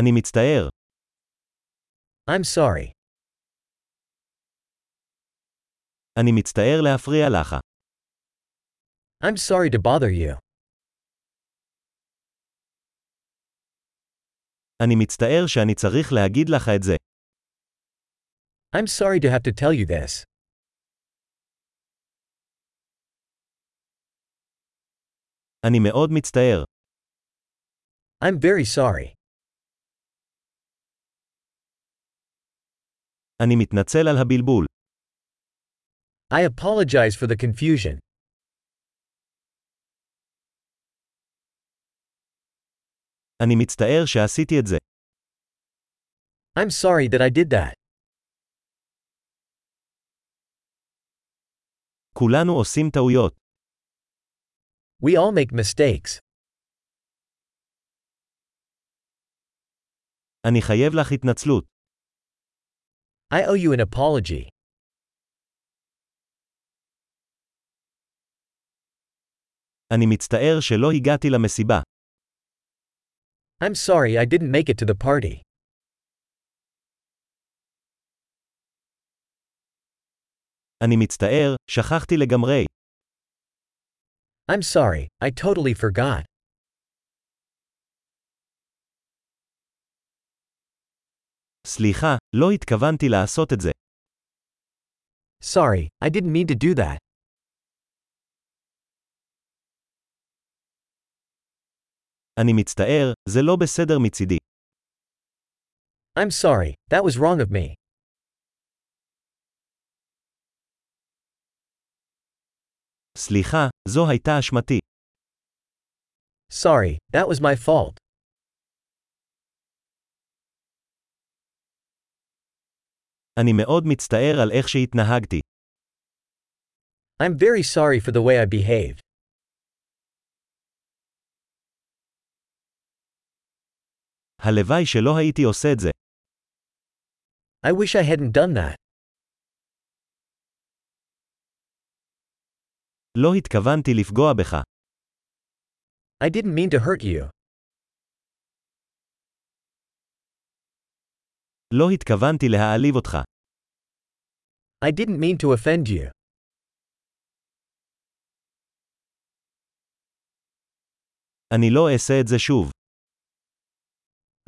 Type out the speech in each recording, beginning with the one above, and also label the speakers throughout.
Speaker 1: אני מצטער.
Speaker 2: I'm sorry.
Speaker 1: אני מצטער להפריע לך.
Speaker 2: I'm sorry to bother you.
Speaker 1: אני מצטער שאני צריך להגיד לך את זה.
Speaker 2: I'm sorry to have to tell you this.
Speaker 1: אני מאוד מצטער.
Speaker 2: I'm very sorry.
Speaker 1: אני מתנצל על הבלבול.
Speaker 2: I apologize for the confusion.
Speaker 1: אני מצטער שעשיתי את זה.
Speaker 2: I'm sorry that I did that.
Speaker 1: כולנו עושים טעויות.
Speaker 2: We all make mistakes.
Speaker 1: אני חייב לך התנצלות.
Speaker 2: I owe you an apology.
Speaker 1: אני מצטער שלא הגעתי למסיבה.
Speaker 2: I'm sorry I didn't make it to the party.
Speaker 1: אני מצטער, שכחתי לגמרי.
Speaker 2: I'm sorry, I totally forgot.
Speaker 1: סליחה, לא התכוונתי לעשות את זה.
Speaker 2: Sorry, I didn't mean to do that.
Speaker 1: אני מצטער, זה לא בסדר מצידי.
Speaker 2: I'm sorry, that was wrong of me.
Speaker 1: סליחה, זו הייתה אשמתי.
Speaker 2: Sorry, that was my fault.
Speaker 1: אני מאוד מצטער על איך שהתנהגתי.
Speaker 2: I'm very sorry for the way I behaved.
Speaker 1: הלוואי שלא הייתי עושה את זה.
Speaker 2: I wish I hadn't done that.
Speaker 1: לא התכוונתי לפגוע בך.
Speaker 2: I didn't mean to hurt you.
Speaker 1: לא התכוונתי להעליב אותך.
Speaker 2: I didn't mean to offend you.
Speaker 1: אני לא אעשה את זה שוב.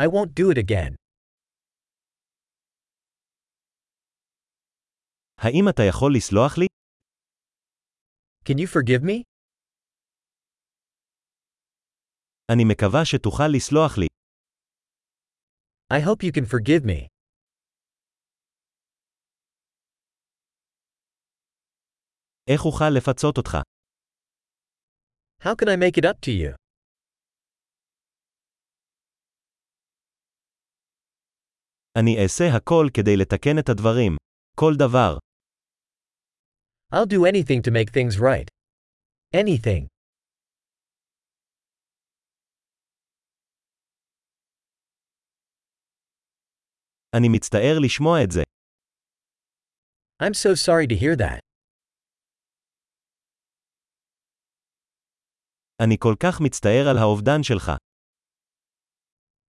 Speaker 2: I won't do it again.
Speaker 1: האם אתה יכול לסלוח לי?
Speaker 2: Can you forgive me?
Speaker 1: אני מקווה שתוכל לסלוח לי.
Speaker 2: I hope you can forgive me.
Speaker 1: איך אוכל לפצות אותך?
Speaker 2: How can I make it up to you?
Speaker 1: אני אעשה הכל כדי לתקן את הדברים. כל דבר.
Speaker 2: I'll do anything to make things right. Anything.
Speaker 1: אני מצטער לשמוע את זה.
Speaker 2: I'm so sorry to hear that.
Speaker 1: אני כל כך מצטער על האובדן שלך.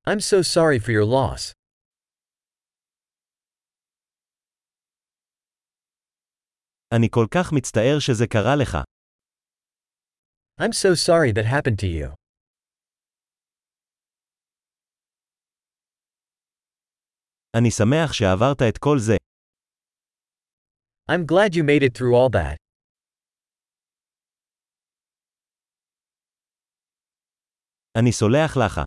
Speaker 2: I'm so sorry for your loss.
Speaker 1: אני כל כך מצטער שזה קרה לך.
Speaker 2: I'm so sorry that happened to you.
Speaker 1: אני שמח שעברת את כל זה.
Speaker 2: I'm glad you made it through all that.
Speaker 1: אני סולח לך.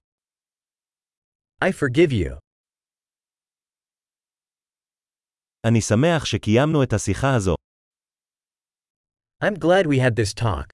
Speaker 2: I forgive you.
Speaker 1: אני שמח שקיימנו את השיחה הזו.
Speaker 2: I'm glad we had this talk.